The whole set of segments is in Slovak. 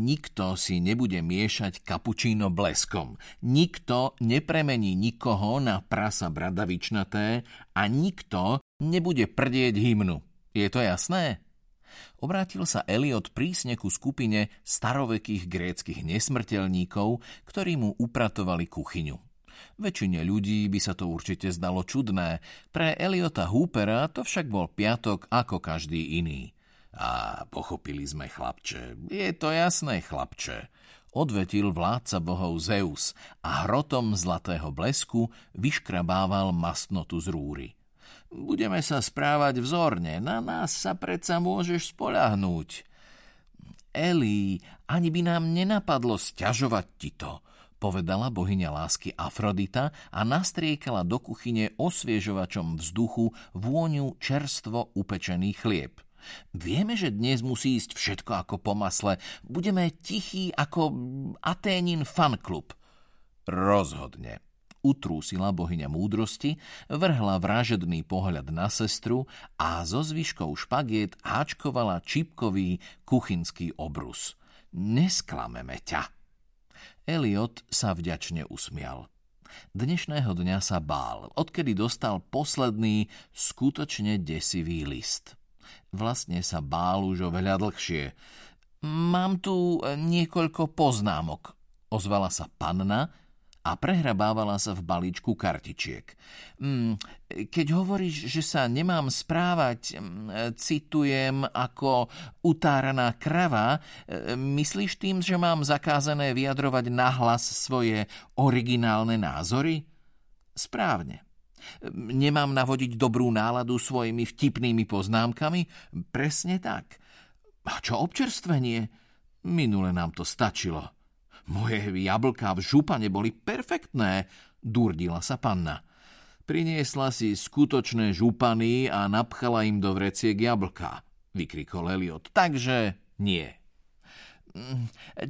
Nikto si nebude miešať kapučíno bleskom. Nikto nepremení nikoho na prasa bradavičnaté a nikto nebude prdieť hymnu. Je to jasné? Obrátil sa Eliot prísne ku skupine starovekých gréckých nesmrteľníkov, ktorí mu upratovali kuchyňu. Väčšine ľudí by sa to určite zdalo čudné, pre Eliota Hoopera to však bol piatok ako každý iný. A pochopili sme, chlapče, je to jasné, chlapče, odvetil vládca bohov Zeus a hrotom zlatého blesku vyškrabával mastnotu z rúry. Budeme sa správať vzorne, na nás sa predsa môžeš spolahnúť. Eli, ani by nám nenapadlo sťažovať ti to, povedala bohyňa lásky Afrodita a nastriekala do kuchyne osviežovačom vzduchu vôňu čerstvo upečený chlieb. Vieme, že dnes musí ísť všetko ako po masle. Budeme tichí ako Aténin fanklub. Rozhodne. Utrúsila bohyňa múdrosti, vrhla vražedný pohľad na sestru a so zvyškou špagiet háčkovala čipkový kuchynský obrus. Nesklameme ťa. Eliot sa vďačne usmial. Dnešného dňa sa bál, odkedy dostal posledný, skutočne desivý list. Vlastne sa bál už oveľa dlhšie. Mám tu niekoľko poznámok, ozvala sa panna a prehrabávala sa v balíčku kartičiek. Mm, keď hovoríš, že sa nemám správať, mm, citujem, ako utáraná krava, e, myslíš tým, že mám zakázané vyjadrovať nahlas svoje originálne názory? Správne. Nemám navodiť dobrú náladu svojimi vtipnými poznámkami? Presne tak. A čo občerstvenie? Minule nám to stačilo. Moje jablká v župane boli perfektné, durdila sa panna. Priniesla si skutočné župany a napchala im do vreciek jablka, vykrikol Eliot. Takže nie.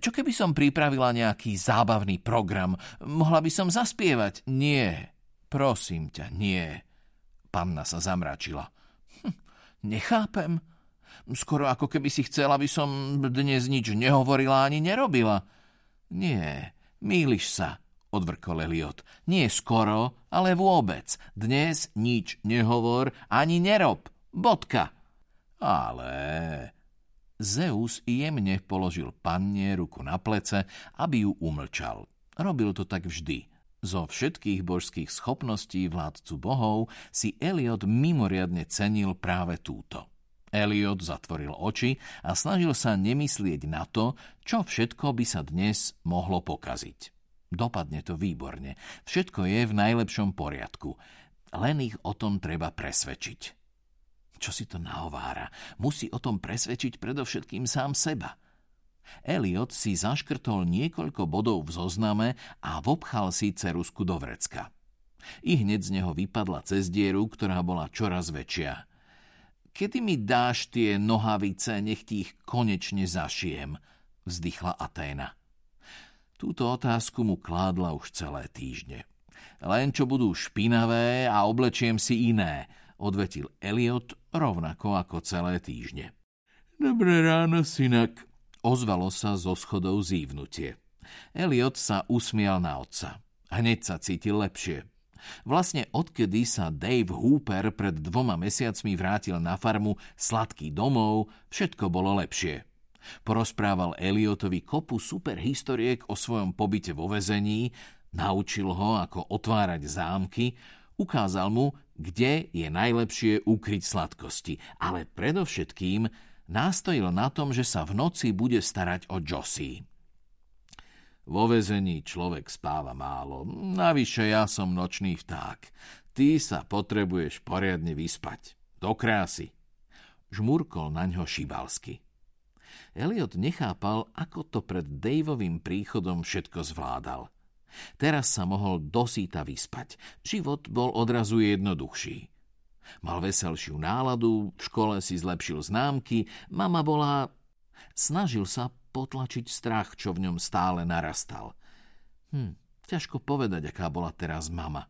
Čo keby som pripravila nejaký zábavný program? Mohla by som zaspievať? Nie. Prosím ťa, nie. Panna sa zamračila. Hm, nechápem. Skoro ako keby si chcela, aby som dnes nič nehovorila ani nerobila. Nie, míliš sa, odvrkol Eliot. Nie skoro, ale vôbec. Dnes nič nehovor ani nerob. Bodka. Ale... Zeus jemne položil panne ruku na plece, aby ju umlčal. Robil to tak vždy. Zo všetkých božských schopností vládcu bohov si Eliot mimoriadne cenil práve túto. Eliot zatvoril oči a snažil sa nemyslieť na to, čo všetko by sa dnes mohlo pokaziť. Dopadne to výborne. Všetko je v najlepšom poriadku. Len ich o tom treba presvedčiť. Čo si to nahovára? Musí o tom presvedčiť predovšetkým sám seba – Eliot si zaškrtol niekoľko bodov v zozname a vopchal si cerusku do vrecka. I hneď z neho vypadla cez dieru, ktorá bola čoraz väčšia. Kedy mi dáš tie nohavice, nech ti ich konečne zašijem, vzdychla Aténa. Túto otázku mu kládla už celé týždne. Len čo budú špinavé a oblečiem si iné, odvetil Eliot rovnako ako celé týždne. Dobré ráno, synak, Ozvalo sa zo schodov zívnutie. Elliot sa usmial na otca. Hneď sa cítil lepšie. Vlastne odkedy sa Dave Hooper pred dvoma mesiacmi vrátil na farmu sladký domov, všetko bolo lepšie. Porozprával Eliotovi kopu super historiek o svojom pobyte vo vezení, naučil ho, ako otvárať zámky, ukázal mu, kde je najlepšie ukryť sladkosti, ale predovšetkým nástojil na tom, že sa v noci bude starať o Josie. Vo vezení človek spáva málo, navyše ja som nočný vták. Ty sa potrebuješ poriadne vyspať. Do krásy. Žmurkol na ňo šibalsky. Elliot nechápal, ako to pred Daveovým príchodom všetko zvládal. Teraz sa mohol dosýta vyspať. Život bol odrazu jednoduchší. Mal veselšiu náladu, v škole si zlepšil známky, mama bola... Snažil sa potlačiť strach, čo v ňom stále narastal. Hm, ťažko povedať, aká bola teraz mama.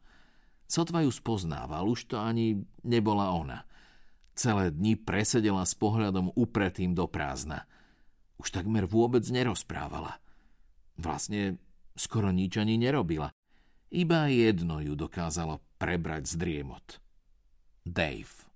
Sotva ju spoznával, už to ani nebola ona. Celé dni presedela s pohľadom upretým do prázdna. už takmer vôbec nerozprávala. Vlastne skoro nič ani nerobila. Iba jedno ju dokázalo prebrať z driemot. Dave.